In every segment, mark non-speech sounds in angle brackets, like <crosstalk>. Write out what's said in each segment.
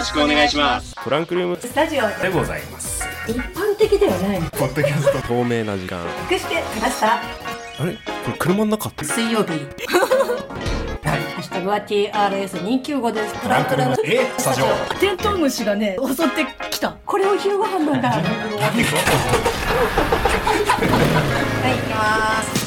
ろしくお願いします。トランクルーム。スタジオでございます。一般的ではない。ポッドキャスト。透明な時間。隠してきました？あれ？これ車の中？って水曜日。<laughs> ハッシュタグは TRS295 です。トランクルーム。え？スタジオ。テントウムシがね襲ってきた。これを昼ご飯なんだ。はい行きます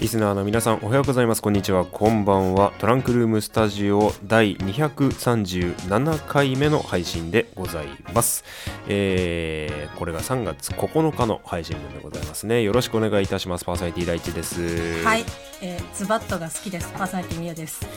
リスナーの皆さんおはようございます。こんにちは。こんばんは。トランクルームスタジオ第237回目の配信でございます。えー、これが3月9日の配信分でございますね。よろしくお願いいたします。パーソナリティ第一です。はい、えー、ズバットが好きです。パーソナリティミヤです。よ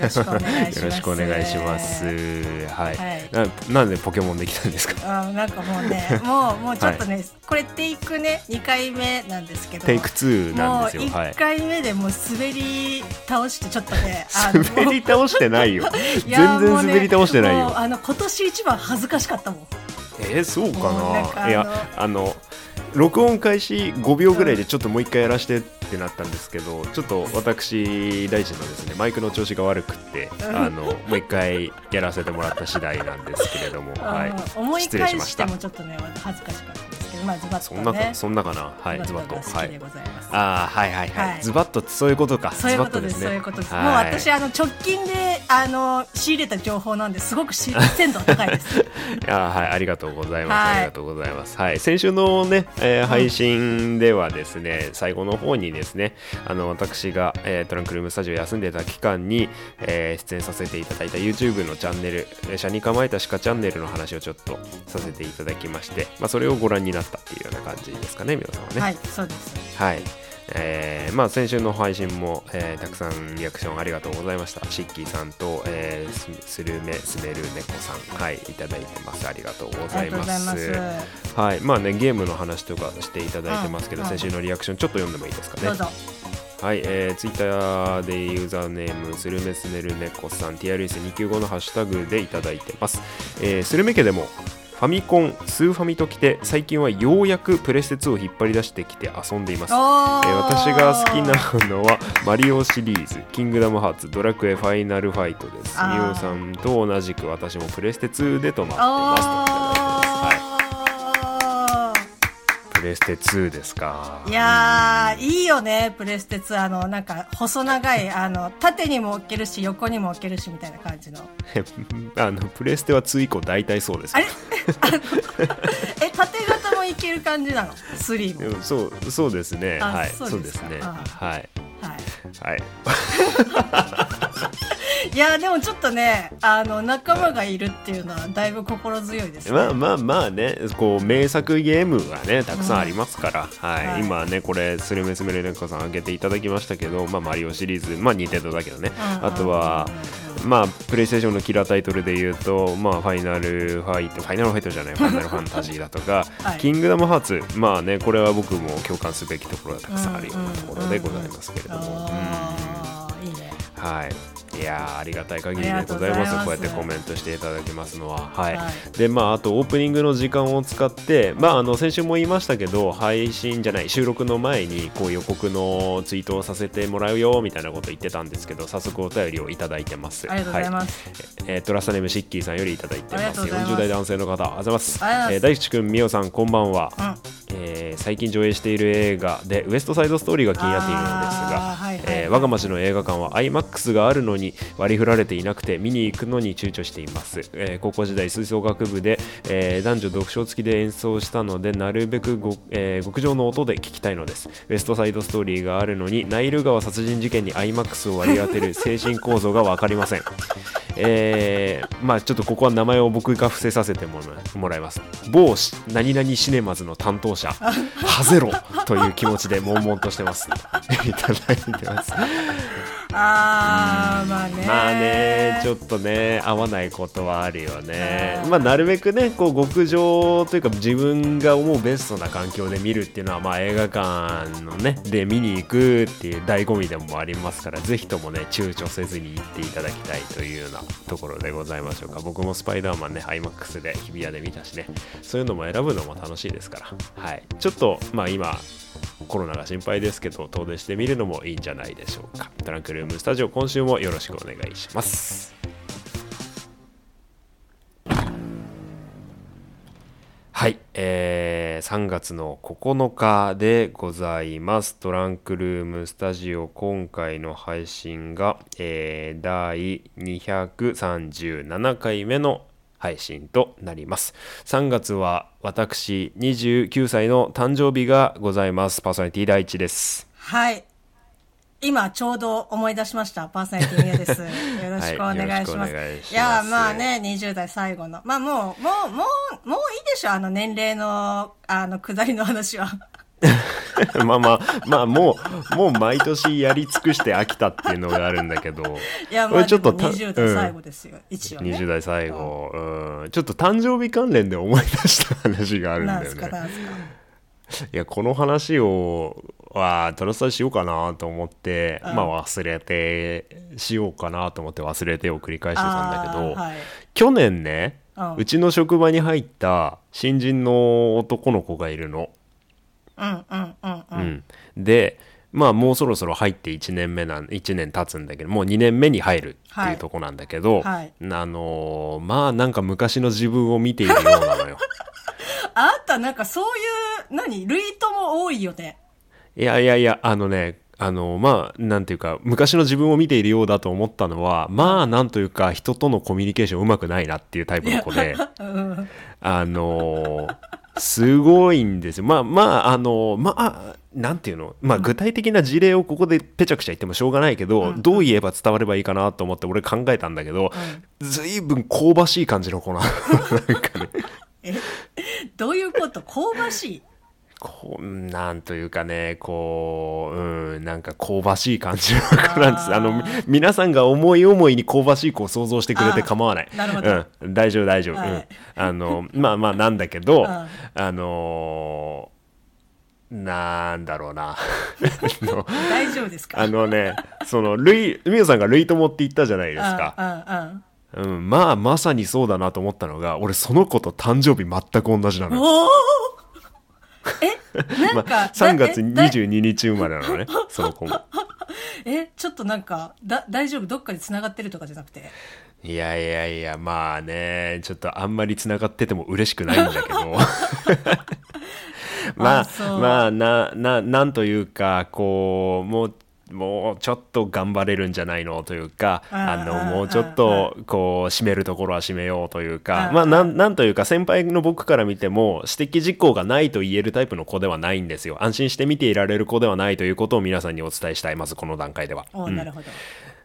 ろしくお願いします。よろしくお願いします。はい、はい。ななんでポケモンできたんですか？あなんかもうねもうもうちょっとね、これテイクね2回目なんですけど。テイク2なんですよ。はい1回目でもう滑り倒してちょっとね <laughs> 滑り倒してないよ。<laughs> 全然滑り倒してないよ。もうあの今年一番恥ずかしかったもん。えー、そうかな。いやあの録音開始5秒ぐらいでちょっともう一回やらしてってなったんですけどちょっと私大臣のですねマイクの調子が悪くってうん。あのもう一回やらせてもらった次第なんですけれども。<laughs> はい思い。失礼し返しましてたもちょっとね恥ずかしかったまあズバッそんなとねかそんなかな？はいズバッとはいああはい。はい。はい、はいズバッとそういうことか。そういうことです、ね。そういうことです。はい。もう私、あの、直近で、あの、仕入れた情報なんで、すごくし鮮度高いです。<laughs> あーはい、ありがとうございます。はい。ありがとうございます。はい、先週のね、えー配信ではですね、最後の方にですね、あの私が、えートランクルームスタジオ休んでた期間に、えー出演させていただいた YouTube のチャンネル、えー車に構えた鹿チャンネルの話をちょっとさせていただきまして、まあそれをご覧になったっていうような感じですかね、皆さんはね。はい、そうです。はい。えーまあ、先週の配信も、えーたくさんリアクションありがとうございました。シッキーさんと、えーススルメ、スメル猫さん、はい、いただいてます。ありがとうございます。はい、まあね、ゲームの話とかしていただいてますけど、うん先週のリアクションちょっと読んでもいいですかね。どうぞ。はい、えー、ツイッターでユーザーネーム、スルメスメルネコさん、TRS295 のハッシュタグでいただいてます。えー、スルメ家でも、ファミコン、スーファミときて、最近はようやくプレステ2を引っ張り出してきて遊んでいます。えー私が好きなのはマリオシリーズ、キングダムハーツ、ドラクエファイナルファイトです。あーミオさんと同じく私もプレステ2でとなってますとレステ2ですか。ーいやー、いいよね、プレステ2。あの、なんか、細長い、<laughs> あの、縦にも置けるし、横にも置けるし、みたいな感じの。<laughs> あのプレステは2以降大体そうですよあれ？<laughs> え、縦型もいける感じなの ?3 も。うんそうそうですね。あはい、そうですすね。あはい。はい。はい。いやーでもちょっとねあの仲間がいるっていうのはだいぶ心強いですね。まあまあまあね、こう名作ゲームがねたくさんありますから、はい、はい今ねこれスルメスメルネコさん挙げていただきましたけど、まあマリオシリーズ、まあニンテンドーだけどね、うんあとは。まあ、プレイステーションのキラータイトルで言うと、まあ、ファイナルファイト、ファイナルファイトじゃない、ファイナルファンタジーだとか、<laughs> はいキングダムハーツ、まあね、これは僕も共感すべきところがたくさんあるようなところでございますけれども。いいね。はい。いやーありがたい限りでございま。ますすこうやってコメントしていただきますのは。はい。はいで、まあ、あとオープニングの時間を使って、まあ、あの、先週も言いましたけど、配信じゃない、収録の前に、こう予告のツイートをさせてもらうよ、みたいなこと言ってたんですけど、早速お便りをいただいてます。ありがとうございはます。えー、トラスタネームシッキーさんよりいただいてます。とうございます40代男性の方、ありがとうございます。えー大地君、みおさん、こんばんは。うん。えー最近上映している映画でウエストサイドストーリーが気になっているのですが、はいはいえー我が町の映画館は IMAX があるのに割り振られていなくて見に行くのに躊躇しています、えー高校時代吹奏楽部で、えー男女独唱付きで演奏したのでなるべくご、えー極上の音で聞きたいのです。ウエストサイドストーリーがあるのにナイル川殺人事件に IMAX を割り当てる <laughs> 精神構造が分かりません。えーまあちょっとここは名前を僕が伏せさせてもらいます。某し何々シネマズの担当者ハゼロという気持ちで悶々としてます。<laughs> いただいてますあーまあね。まあねちょっとね合わないことはあるよね。うん。まあなるべくねこう極上というか自分が思うベストな環境で見るっていうのはまあ映画館のねで見に行くっていう醍醐味でもありますからぜひともね躊躇せずに行っていただきたいというようなところでございましょうか。僕もスパイダーマンね IMAX で日比谷で見たしねそういうのも選ぶのも楽しいですから。はい。ちょっとまあ今コロナが心配ですけど遠出してみるのもいいんじゃないでしょうかトランクルームスタジオ今週もよろしくお願いしますはい、えー、3月の9日でございます。トランクルームスタジオ今回の配信が、えー、第237回目の配信となります。3月は私29歳の誕生日がございます。パーソナリティ第一です。はい。今ちょうど思い出しました。パーソナリティ宮です。<laughs> よろしくお願いします。願いしますいや、まあね、20代最後の。まあもう、もう、もう、もういいでしょ、あの年齢の、あの、下りの話は。<laughs> まあまあ、まあもう、もう毎年やり尽くして飽きたっていうのがあるんだけど、いや、まあ、俺ちょっとでも20代最後ですよ、一応ね。20代最後、うん、ちょっと誕生日関連で思い出した話があるんだよね。いや、この話を、は、トラスタしようかなと思って、うんまあ忘れて、しようかなと思って忘れてを繰り返してたんだけど、はい。去年ね、うんうちの職場に入った新人の男の子がいるの。うん、うん、うん、う。うん。ん、でまあもうそろそろ入って1年目なん1年経つんだけどもう2年目に入るってはい。いうとこなんだけど、はい。あのーまあなんか昔の自分を見ているようなのよ。<laughs> あんたなんかそういう、何？類とも多いよね。いやいやいやあのねあのまあなんていうか昔の自分を見ているようだと思ったのはまあなんというか人とのコミュニケーションうまくないなっていうタイプの子でうん。<laughs> あのーすごいんですよ。まあまあ、あのーまあ、なんていうの、まあ具体的な事例をここでぺちゃくちゃ言ってもしょうがないけど、うんどう言えば伝わればいいかなと思って俺考えたんだけど、ずいぶん香ばしい感じの子なの。<laughs> なんかね、<laughs> え、どういうこと？香ばしい？こう、なんというかね、こう、うん、なんか香ばしい感じの子なんです。あの、み皆さんが思い思いに香ばしい子を想像してくれて構わない。なるほどうん、大丈夫大丈夫。はいうん。あの、まあまあなんだけど、うんあのーなんだろうな。<laughs> 大丈夫ですか？あのね、その、ルイ、みおさんがルイ友って言ったじゃないですか。うん、まあ、まさにそうだなと思ったのが、俺その子と誕生日全く同じなのよ。え、なんまか、あ、3月だえだ22日生まれなのね、<laughs> その子も。<laughs> え、ちょっとなんか、だ、大丈夫？どっかで繋がってるとかじゃなくて？いやいやいや、まあね、ちょっとあんまり繋がってても嬉しくないんだけど。<laughs> まあ、まあ、な、な、なんというか、こう、もう、もうちょっと頑張れるんじゃないのというか、あの、うんうんもうちょっと、こう、締めるところは締めようというか、うんまあ、なん、というか、先輩の僕から見ても、指摘事項がないと言えるタイプの子ではないんですよ。安心して見ていられる子ではないということを皆さんにお伝えしたい、まずこの段階では。おなるほど。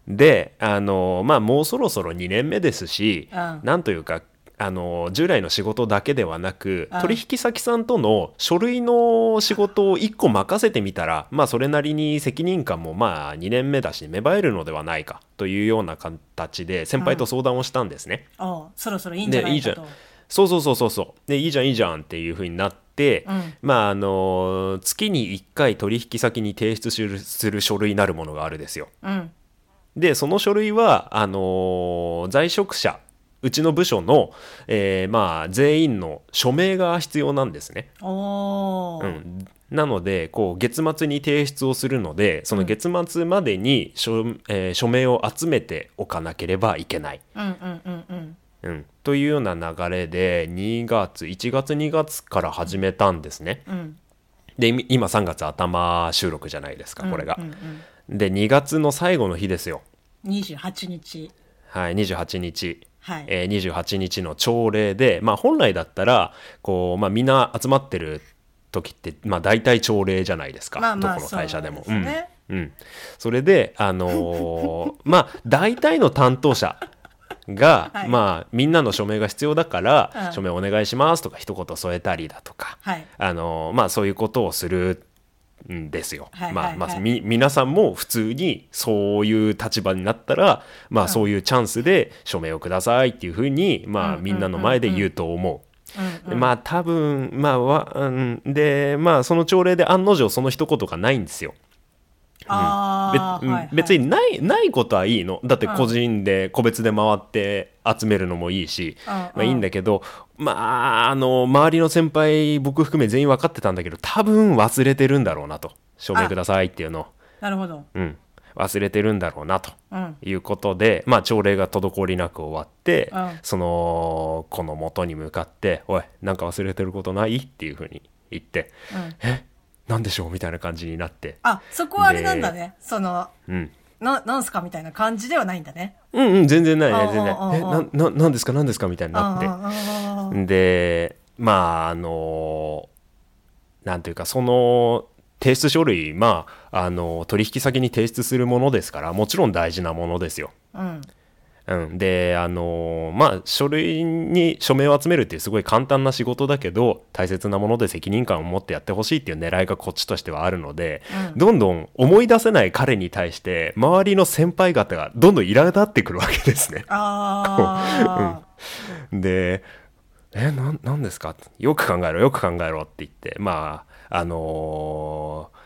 であのまあもうそろそろ2年目ですし、うんなんというかあの従来の仕事だけではなく、うん取引先さんとの書類の仕事を1個任せてみたらまあそれなりに責任感もまあ2年目だし芽生えるのではないかというような形で先輩と相談をしたんですね。おそろそろいいんじゃないかと。そうそうそうそうそうでいいじゃんいいじゃんっていう風になって、うんまああの月に1回取引先に提出するする書類なるものがあるですよ。うん。でその書類はあのー在職者うちの部署の、えーまあ全員の署名が必要なんですね。うん、なのでこう月末に提出をするのでその月末までに署,、えー署名を集めておかなければいけない。うんうんうんうん。うん、というような流れで2月1月2月から始めたんですね。うん。でい今3月頭収録じゃないですかこれがうん。うんで2月の最後の日ですよ。うん、28日。はい、28日。はい。えー28日の朝礼で、まあ、本来だったらこう、まあ、みんな集まってる時って、まあ、大体朝礼じゃないですか、まあまあどこの会社でも。そうですねうんうん、それで、あのー <laughs> まあ大体の担当者が、<laughs> はいまあ、みんなの署名が必要だから、うん署名お願いしますとか一言添えたりだとか、はい。あのーまあ、そういうことをするんですよ。はいまあまあ、み皆さんも普通にそういう立場になったら、まあ、そういうチャンスで署名をくださいっていうふうに、まあ、うんみんなの前で言うと思う。うんでまあ多分まあわ、うん、でまあその朝礼で案の定その一言がないんですよ。べうん別にないないことはいいの。だって個人で個別で回って集めるのもいいし、うんうん。まあ、いいんだけどまああの周りの先輩僕含め全員分かってたんだけど多分忘れてるんだろうなと。署名くださいっていうのを。なるほど。うん。忘れてるんだろうなと。うん。いうことで、まあ朝礼が滞りなく終わって、うん。その子の元に向かって「おいなんか忘れてることない?」っていうふうに言ってうん「え？なんでしょう?」みたいな感じになって、あそこはあれなんだねそのうん、ななんすかみたいな感じではないんだねうんうん全然ないねあ全然ああ「えなななんですかなんですか?」みたいになって。でまああのなんていうかその提出書類まああの取引先に提出するものですからもちろん大事なものですよ。うんうん、であのまあ書類に署名を集めるっていうすごい簡単な仕事だけど大切なもので責任感を持ってやってほしいっていう狙いがこっちとしてはあるので、どんどん思い出せない彼に対して周りの先輩方がどんどん苛立ってくるわけですね。あ <laughs> で「えなんなんですか?」よく考えろよく考えろ」って言ってまああのー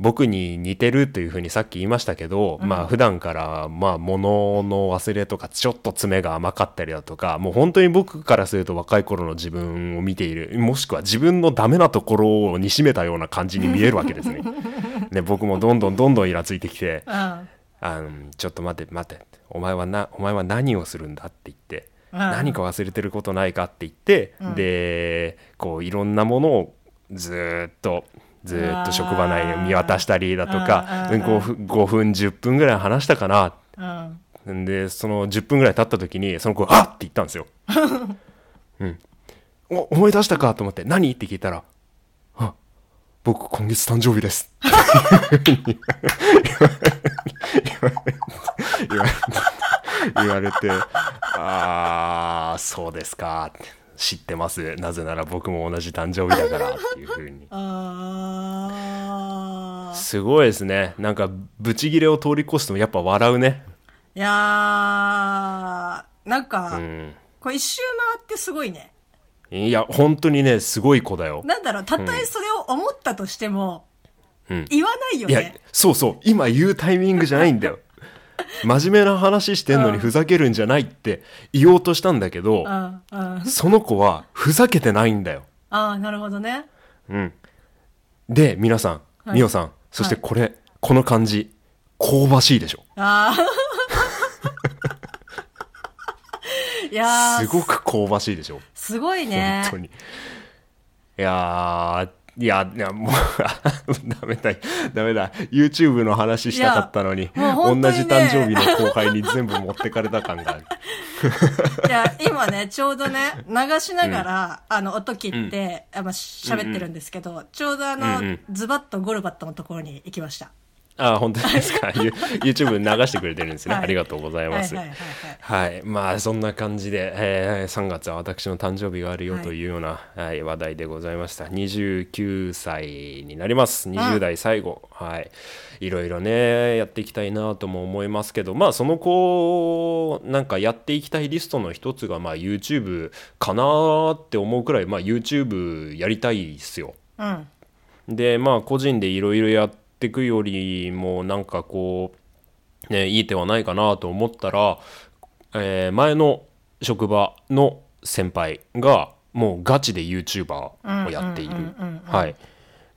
僕に似てるというふうにさっき言いましたけど、まあ普段からまあ物の忘れとかちょっと爪が甘かったりだとかもう本当に僕からすると若い頃の自分を見ているもしくは自分のダメなところを煮しめたような感じに見えるわけですね。<laughs> で僕もどんどんどんどんイラついてきてあのちょっと待って待ってお前はなお前は何をするんだって言って、うん。何か忘れてることないかって言って、でこういろんなものをずーっとずーっと職場内を見渡したりだとかうんうんうん5分 ,5 分10分ぐらい話したかなうんでその10分ぐらい経った時にその子が「あっ!」って言ったんですよ。<laughs> うん、お思い出したかと思って「何?」って聞いたら「あ僕今月誕生日です」<laughs> 言われて言われて「ああそうですか」って知ってます。なぜなら僕も同じ誕生日だからっていうふうに。<laughs> すごいですね。なんかブチギレを通り越してもやっぱ笑うね。いやーなんか、うん。これ一周回ってすごいね。いや本当にねすごい子だよ。なんだろうたとえそれを思ったとしても、うん。言わないよいやねそうそう。今言うタイミングじゃないんだよ真面目な話してんのにふざけるんじゃないって言おうとしたんだけどその子はふざけてないんだよ。ああなるほどね。うん。で皆さんはい。みおさんそしてこれこの感じ香ばしいでしょ。ああ <laughs> いやーすごく香ばしいでしょ。すごいね。本当に。いやーいや、いや、もう、<laughs> ダメだ、ダメだ。YouTube の話したかったのに、いやもう本当同じ誕生日の後輩に全部持ってかれた感がある。<laughs> いや、今ね、ちょうどね、流しながら、あの、音切って、あまあ、喋ってるんですけど、ちょうどあの、うんうんズバッとゴルバットのところに行きました。あ、本当ですか？<laughs> You- YouTube 流してくれてるんですね。はい。ありがとうございます。はいまあそんな感じで、えー3月は私の誕生日があるよはいというような、はい。話題でございました。29歳になります。20代最後、はい。いろいろねやっていきたいなとも思いますけどまあその子なんかやっていきたいリストの一つがまあ YouTube かなって思うくらい、まあ、YouTube やりたいっすよ。うん。でまあ個人でいろいろやっていくよりもなんかこうねいい手はないかなと思ったら、えー前の職場の先輩がもうガチで YouTuber をやっている。はい。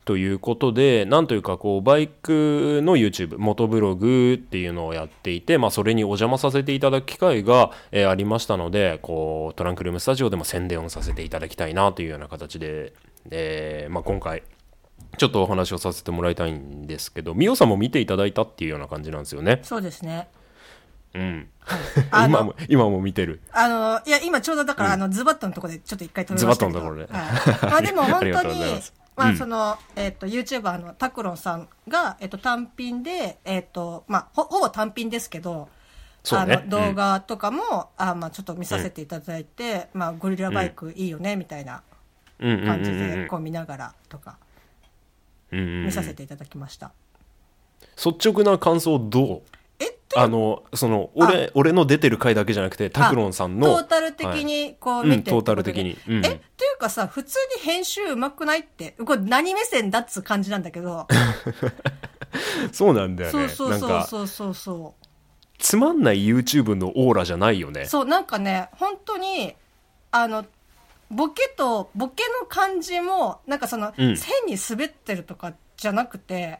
ということでなんというかこうバイクの YouTube 元ブログっていうのをやっていて、まあ、それにお邪魔させていただく機会が、えーありましたのでこうトランクルームスタジオでも宣伝をさせていただきたいなというような形で、えーまあ、今回ちょっとお話をさせてもらいたいんですけどみおさんも見ていただいたっていうような感じなんですよね。そうですね。うん、今も今も見てる。あの、いや、今ちょうどだから、あの、ズバットのところでちょっと一回止めましたけど。ズバットのところで。はい。まあでも <laughs> 本当にまあうん。その、えっと、YouTuber のタクロンさんが、えっと、単品で、えっと、まあ、ほ、ほぼ単品ですけど、あの、動画とかも、あまあちょっと見させていただいて、まあ、ゴリラバイクいいよね、みたいな感じで、うん。こう見ながらとか、見させていただきました。率直な感想どう？あのその俺俺の出てる回だけじゃなくてタクロンさんのトータル的はい。にこううん見てトータル的に。うんうん。えっていうかさ普通に編集うまくないって？これ何目線だっつう感じなんだけど。<laughs> そうなんだよね。そうそうそうそうそう。そつまんない YouTube のオーラじゃないよね。うそうなんかね本当にあのボケとボケの感じもなんかその、うん。線に滑ってるとかじゃなくて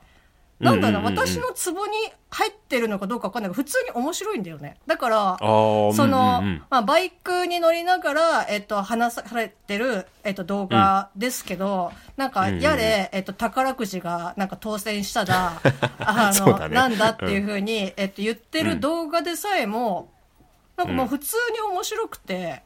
なんだろう、うんうんうんうん。私のツボに入ってるのかどうかわかんない。けど、普通に面白いんだよね。だから、あーその、うんうん。うんまあ、バイクに乗りながら、えっと、話されてる、えっと、動画ですけど、なんか、うん。うんうんやれ、えっと、宝くじが、なんか当選しただ、<laughs> あの、そうだね。なんだっていうふうに、えっと、言ってる動画でさえも、なんかもう普通に面白くて、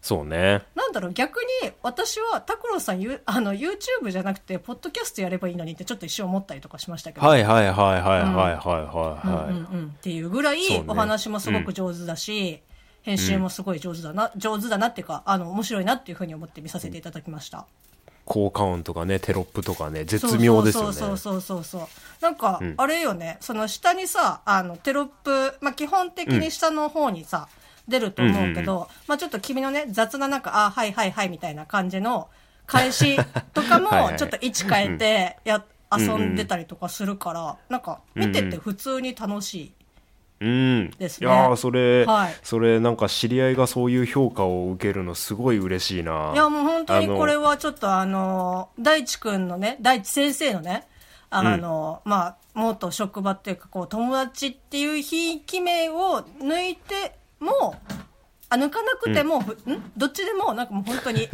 そうね。なんだろう、逆に私は、拓郎さん、ゆあの、YouTube じゃなくて、ポッドキャストやればいいのにってちょっと一瞬思ったりとかしましたけど。はいはいはいはいはいはいうんはいはい、うんうんっていうぐらいお話もすごく上手だし、編集もすごい上手だな、上手だなっていうか、あの、面白いなっていうふうに思って見させていただきました。効果音とかねテロップとかね絶妙ですよね。そうそうそうそうそう。なんかん、あれよね、その下にさ、あの、テロップ、まあ、基本的に下の方にさ、出ると思うけど、まあ、ちょっと君のね、雑ななんか、あ、はいはいはいみたいな感じの返しとかもはいは、いちょっと位置変えて、や、遊んでたりとかするから、なんか、見てて普通に楽しい。うんですね。いやーそれ、はい。それなんか知り合いがそういう評価を受けるのすごい嬉しいな。いや、もう本当にこれはちょっとあの、大地くんのね、大地先生のね、あの、まあ、元職場っていうか、こう、友達っていうひいき目を抜いても、あ、抜かなくても、ふん？どっちでも、なんかもう本当に、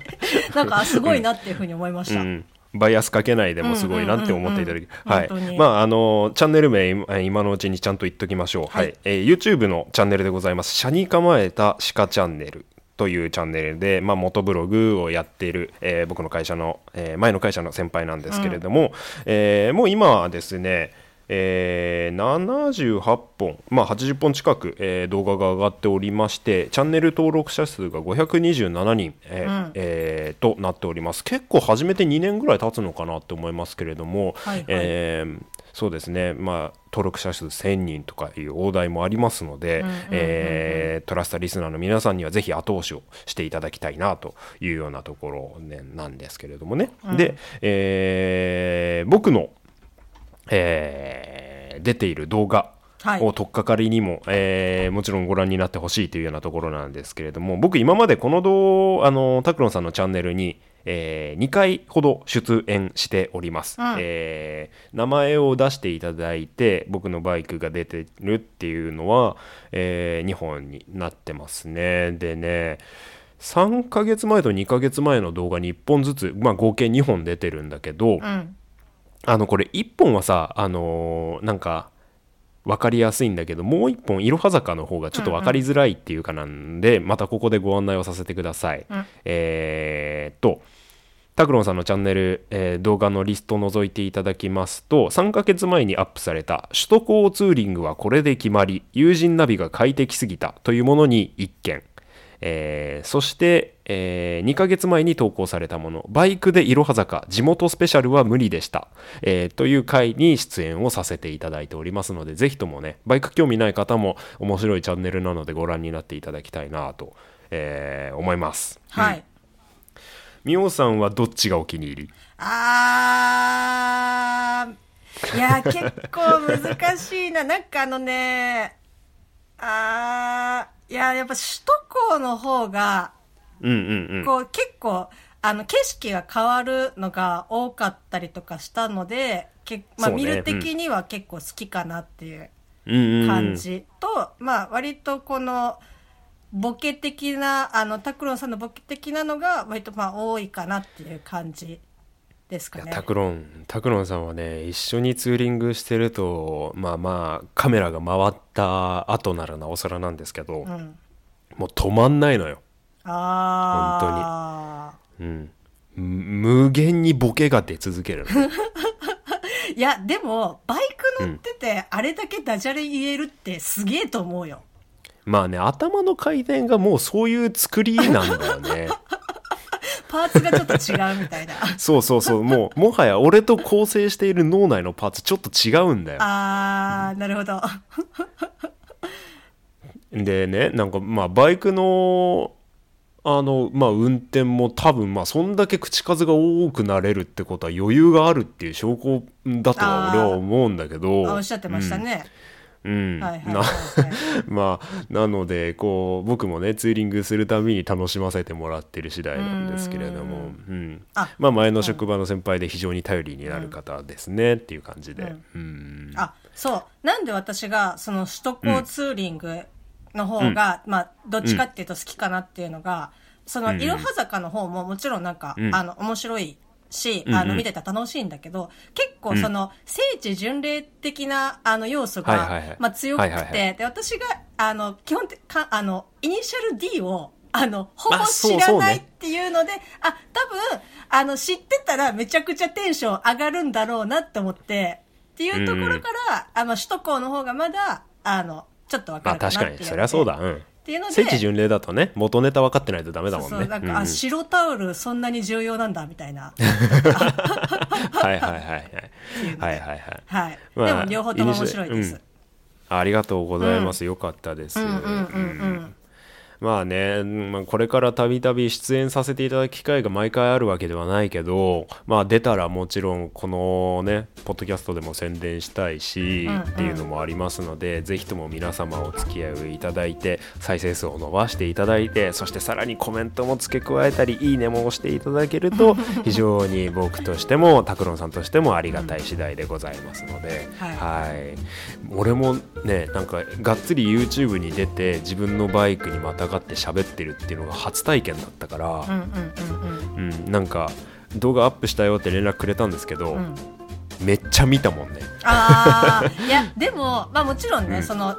<laughs> なんか、あすごいなっていうふうに思いました。うん。バイアスかけないでもすごいなって思っていただき、うんうんうんうん。はい。まああのチャンネル名今今のうちにちゃんと言っときましょう。は、はい。いえー YouTube のチャンネルでございます「車に構えた鹿チャンネル」というチャンネルで、まあ、元ブログをやっている、えー僕の会社の、えー前の会社の先輩なんですけれども、えーもう今はですねえー78本、まあ、80本近く、えー動画が上がっておりましてチャンネル登録者数が527人、えーうん。えーとなっております。結構始めて2年ぐらい経つのかなって思いますけれども、はいはい。えーそうですね、まあ、登録者数1000人とかいう大台もありますので、トラスタリスナーの皆さんにはぜひ後押しをしていただきたいなというようなところ、ね、なんですけれどもね、で、えー僕の、えー出ている動画はい。を取っかかりにも、えーもちろんご覧になってほしいというようなところなんですけれども僕今までこの動あのタクロンさんのチャンネルに、え2回ほど出演しております、うん。えー名前を出していただいて僕のバイクが出てるっていうのは、え2本になってますね。でね3ヶ月前と2ヶ月前の動画に1本ずつ、まあ、合計2本出てるんだけど、うん。あのこれ1本はさあのーなんか分かりやすいんだけどもう1本いろは坂の方がちょっと分かりづらいっていうかなんで、またここでご案内をさせてください、うん。えーっとタクロンさんのチャンネル、えー動画のリストを覗いていただきますと3ヶ月前にアップされた「首都高ツーリングはこれで決まり友人ナビが快適すぎた」というものに1件えーそして、え2ヶ月前に投稿されたもの「バイクでいろは坂地元スペシャルは無理でした」えーという回に出演をさせていただいておりますのでぜひともねバイク興味ない方も面白いチャンネルなのでご覧になっていただきたいなと、えー思います。はい。みおさんはどっちがお気に入り？あー、いや、結構難しいな。なんかあのね、あー、いや、やっぱ首都高の方が、うんうんうん。こう結構、あの、景色が変わるのが多かったりとかしたので、けまあ、そうね。見る的には結構好きかなっていううん。感じ。と、まあ、割とこの、ボケ的な、あの、タクロンさんのボケ的なのが、割とまあ、多いかなっていう感じですかね。タクロンタクロンさんはね一緒にツーリングしてるとまあまあカメラが回った後ならなおさらなんですけど、うん。もう止まんないのよ、ああ。うん、む無限にボケが出続けるの <laughs> いや、でも、バイク乗ってて、あれだけダジャレ言えるってすげえと思うよ。まあね頭の回転がもうそういう作りなんだよね <laughs> パーツがちょっと違うみたいな。<laughs> そうそうそうもうもはや俺と構成している脳内のパーツちょっと違うんだよあー、なるほど。<laughs> でねなんかまあバイクのあのまあ運転も多分まあそんだけ口数が多くなれるってことは余裕があるっていう証拠だとは俺は思うんだけどあおっしゃってましたね。うん、はいはいはいなはい。<laughs> まあなのでこう僕もねツーリングするたびに楽しませてもらってる次第なんですけれども、うんあまあ、前の職場の先輩で非常に頼りになる方ですねっていう感じで、うん。あそう。なんで私がその首都高ツーリングの方が、まあどっちかっていうと好きかなっていうのが、そのいろは坂の方ももちろんなんか、うん。あの面白いし、うんうん。あの見てたら楽しいんだけど結構その聖地巡礼的なあの要素が、はいはいはい。まあ、強くて、はいはいはい。で私があの基本的かあのイニシャル D をあのほぼ知らないっていうので、あ多分あの知ってたらめちゃくちゃテンション上がるんだろうなって思ってっていうところから、あの首都高の方がまだあのちょっとわかまあるかなっていう確かに。そりゃそうだ、うん、っていうので聖地巡礼だとね元ネタ分かってないとダメだもんね。そうなんか、うん。うんあ白タオルそんなに重要なんだみたいな。<laughs> はいはいはいはい。はいはいはいはい、まあでも両方とも面白いです、うん。ありがとうございます、よかったです、うんうんうん。うんまあね、まあ、これからたびたび出演させていただく機会が毎回あるわけではないけど、まあ、出たらもちろんこのねポッドキャストでも宣伝したいし、うんうん。っていうのもありますのでぜひとも皆様お付き合いいただいて再生数を伸ばしていただいてそしてさらにコメントも付け加えたりいいねも押していただけると <laughs> 非常に僕としても拓郎さんとしてもありがたい次第でございますので、はい。はい、俺もねなんかがっつり YouTube に出て自分のバイクにまたがって喋ってるっていうのが初体験だったからなんか動画アップしたよって連絡くれたんですけど、うん。めっちゃ見たもんね。ああいやでもまあもちろんね、うん。その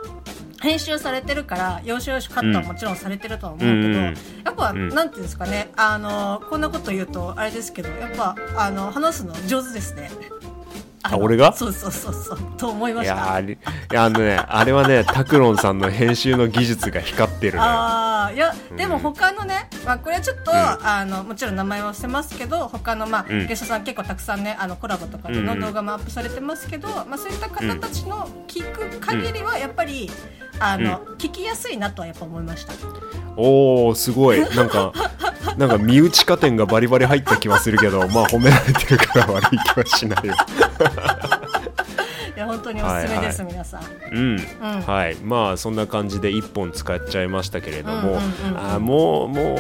編集されてるから要所要所カットはもちろんされてるとは思うけど、うんうん。やっぱ、うん。なんていうんですかねあのこんなこと言うとあれですけどやっぱあの話すの上手ですねの俺が？そうそうそうそうと思いまいやしたあれいやあのねあれはね <laughs> 拓郎さんの編集の技術が光ってるのよああいやうん。でも他のね、まあ、これはちょっと、ん。あのもちろん名前は伏せますけど他の、まあうん。ゲストさん結構たくさんねあのコラボとかの動画もアップされてますけど、まあ、そういった方たちの聞く限りはやっぱり、あの聞きやすいなとはやっぱ思いました。おおすごい。なんかなんか身内加点がバリバリ入った気はするけどまあ褒められてるから悪い気はしないよいや本当におすすめです、はい皆さん。うん、ん。はい。まあそんな感じで1本使っちゃいましたけれども、うんうんうんうん。あーもうもう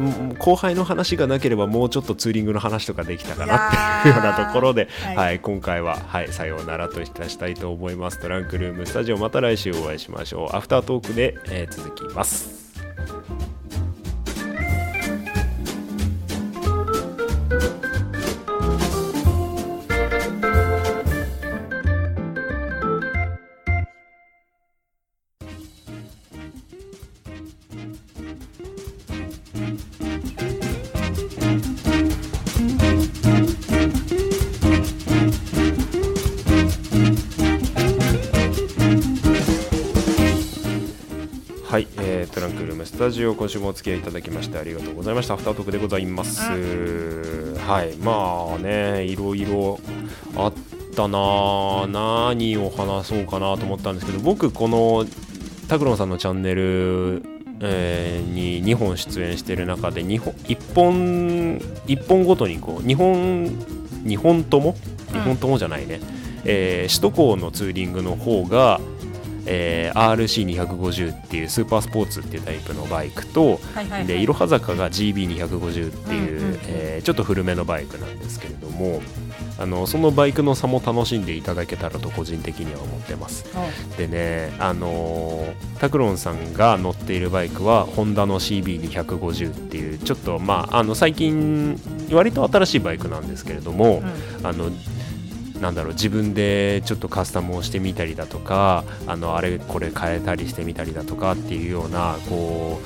うん後輩の話がなければもうちょっとツーリングの話とかできたかなっていうようなところで、はい。はい今回は、はい、さようならといたしたいと思います。トランクルームスタジオまた来週お会いしましょう。アフタートークで、えー続きますタジオ今週もお付き合いいただきましてありがとうございました。アフタートークでございます、はい。まあねいろいろあったなあ何を話そうかなと思ったんですけど僕この拓郎さんのチャンネル、えーに2本出演してる中で2本1本1本ごとにこう2本2本とも2本ともじゃないね、えー首都高のツーリングの方がえー RC250 っていうスーパースポーツっていうタイプのバイクと、でいろは坂が GB250 っていう、うんうんうん。えーちょっと古めのバイクなんですけれどもあのそのバイクの差も楽しんでいただけたらと個人的には思ってます。でねあのータクロンさんが乗っているバイクはホンダの CB250 っていうちょっとまああの最近割と新しいバイクなんですけれども、あのなんだろう自分でちょっとカスタムをしてみたりだとかあのあれこれ変えたりしてみたりだとかっていうようなこ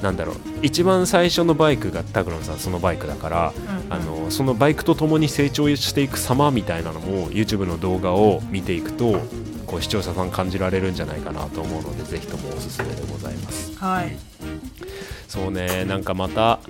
うなんだろう一番最初のバイクがタクロンさんそのバイクだから、うんあのそのバイクとともに成長していく様みたいなのも YouTube の動画を見ていくとこう視聴者さん感じられるんじゃないかなと思うのでぜひともおすすめでございます。はい。そうねなんかまた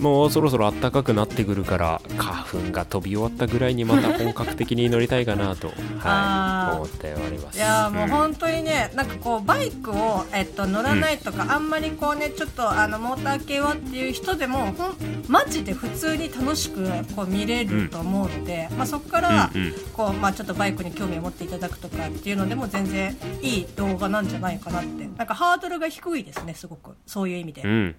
もうそろそろ暖かくなってくるから花粉が飛び終わったぐらいにまた本格的に乗りたいかなと、<laughs> はい、思っております。いやーもううん本当にね、なんかこうバイクを、えっと、乗らないとか、あんまりこうねちょっとあのモーター系はっていう人でもほんマジで普通に楽しくこう見れると思うので、まあ、そこから、うんうん。こうまあ、ちょっとバイクに興味を持っていただくとかっていうのでも全然いい動画なんじゃないかなって。なんかハードルが低いですねすごく。そういう意味で、うん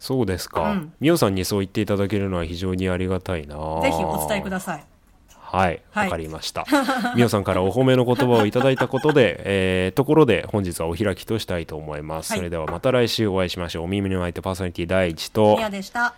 そうですか、うん。さんにそう言っていただけるのは非常にありがたいな。ぜひお伝えください。はい、わ、はい。かりました。みおさんからお褒めの言葉をいただいたことで、<laughs> えー、ところで本日はお開きとしたいと思います。はい。それではまた来週お会いしましょう。お耳の相手パーソナリティ第一と。ミヤでした